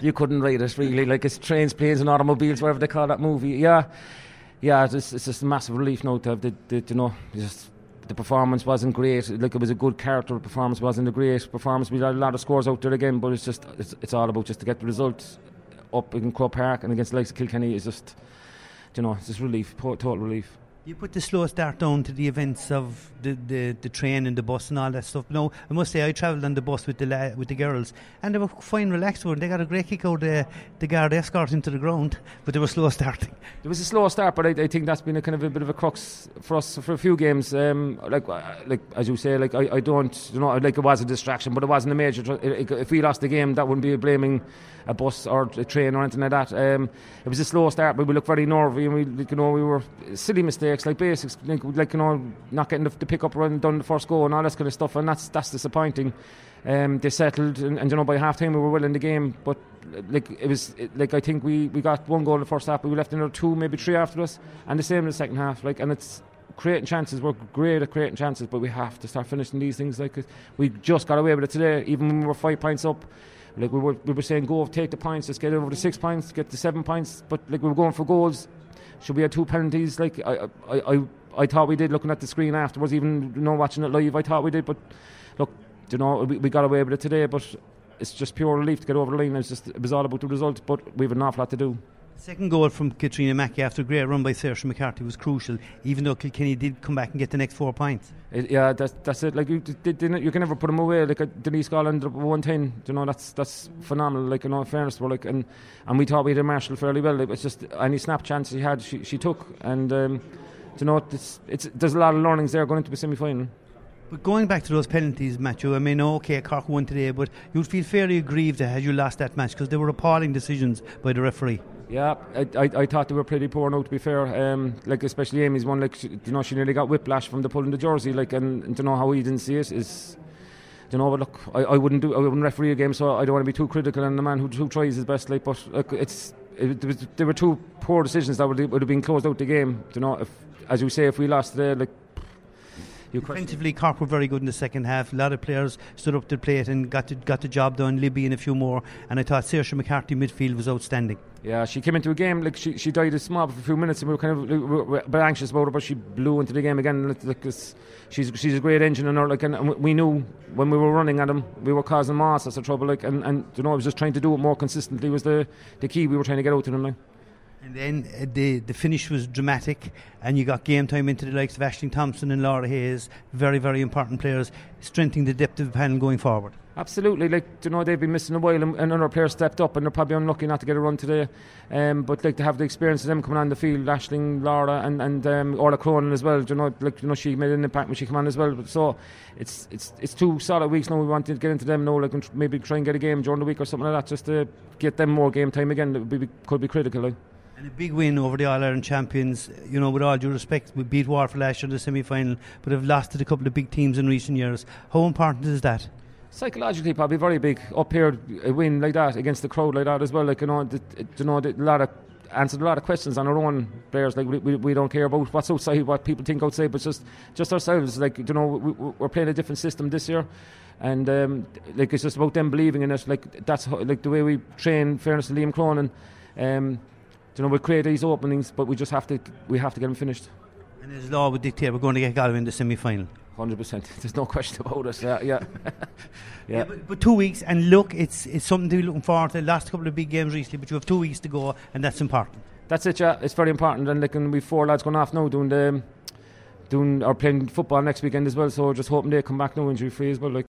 you couldn't write it really. Like it's trains, planes, and automobiles, whatever they call that movie. Yeah, yeah. It's, it's just a massive relief now to have the, the you know just the performance wasn't great. Like it was a good character. Performance wasn't a great performance. We had a lot of scores out there again, but it's just it's, it's all about just to get the results up in Croke Park and against the likes of Kilkenny is just you know it's just relief, total relief. You put the slow start down to the events of the, the, the train and the bus and all that stuff. No, I must say I travelled on the bus with the la- with the girls and they were fine, relaxed. One, they got a great kick out the the guard escort into the ground, but they were slow starting. There was a slow start, but I, I think that's been a kind of a bit of a crux for us for a few games. Um, like uh, like as you say, like I, I don't you know like it was a distraction, but it wasn't a major. Tr- if we lost the game, that wouldn't be blaming a bus or a train or anything like that. Um, it was a slow start, but we looked very nervy and we you know we were silly mistakes like basics like, like you know not getting the, the pick up run done the first goal and all that kind of stuff, and that's that's disappointing. Um, they settled, and, and, you know by half time we were well in the game, but like it was it, like I think we, we got one goal in the first half, but we left another two, maybe three after us, and the same in the second half. Like and it's creating chances. We're great at creating chances, but we have to start finishing these things. Like we just got away with it today, even when we were five points up. Like we were, we were saying, go take the points, let's get over the six points, get the seven points. But like we were going for goals. Should we have two penalties? Like I, I, I, I thought we did. Looking at the screen afterwards, even you know watching it live, I thought we did. But look, you know we, we got away with it today. But it's just pure relief to get over the line. It's just it was all about the result. But we have an awful lot to do. Second goal from Katrina Mackey after a great run by Saoirse McCarthy was crucial, even though Kilkenny did come back and get the next four points. It, yeah, that's that's it. Like you, you can never put them away. Like uh, Denise Garland, one ten. You know, that's that's phenomenal. Like in fairness, we're like, and and we thought we did Marshall fairly well. It was just any snap chance she had, she she took, and um, you know, it's it's there's a lot of learnings there going into the semi final. But going back to those penalties, Matthew, I mean, okay, Cork won today, but you'd feel fairly aggrieved had you lost that match because they were appalling decisions by the referee. Yeah, I, I, I, thought they were pretty poor now. To be fair, um, like especially Amy's one, like she, you know, she nearly got whiplash from the pulling the jersey, like, and, and to know how he didn't see it is, you know, but look, I, I wouldn't do, I wouldn't referee a game, so I don't want to be too critical on the man who, who tries his best, like, but like, it's, it, it was, there were two poor decisions that would, would have been closed out the game. You know, if, as you say, if we lost today, like Defensively, Cork were very good in the second half. A lot of players stood up to the plate and got, to, got the job done. Libby and a few more. And I thought Saoirse McCarthy midfield was outstanding. Yeah, she came into a game like she, she died a small for a few minutes, and we were kind of we were a bit anxious about her, but she blew into the game again. Like, like she's she's a great engine, and her, like and we knew when we were running at them, we were causing masses of trouble. Like and, and you know, I was just trying to do it more consistently was the the key we were trying to get out to them. Like. And then uh, the the finish was dramatic, and you got game time into the likes of Ashling Thompson and Laura Hayes, very very important players, strengthening the depth of the panel going forward. Absolutely, like you know they've been missing a while, and another player stepped up, and they're probably unlucky not to get a run today. Um, but like to have the experience of them coming on the field, Ashling, Laura, and and um, Orla Cronin as well. You know, like you know she made an impact when she came on as well. But so it's it's it's two solid weeks now. We want to get into them now, like maybe try and get a game during the week or something like that, just to get them more game time again. That could be critical. Like. And a big win over the All Ireland champions. You know, with all due respect, we beat Waterford last year in the semi final, but have lost to a couple of big teams in recent years. How important is that? Psychologically, probably very big. Up here, a win like that against the crowd like that as well. Like you know, the, you know, the, a lot of answered a lot of questions on our own players. Like we, we, we, don't care about what's outside, what people think outside, but just just ourselves. Like you know, we, are playing a different system this year, and um, like it's just about them believing in us. Like that's how, like the way we train. Fairness to Liam Cronin. Um, you know, we create these openings, but we just have to we have to get them finished. And as law would dictate, we're going to get Galway in the semi final. Hundred percent. There's no question about it. Yeah, yeah, yeah. yeah but, but, two weeks, and look, it's it's something to be looking forward to. The last couple of big games recently, but you have two weeks to go, and that's important. That's it. Yeah, it's very important. And like, and we've four lads going off now doing the doing or playing football next weekend as well. So just hoping they come back now injury free as well. Like.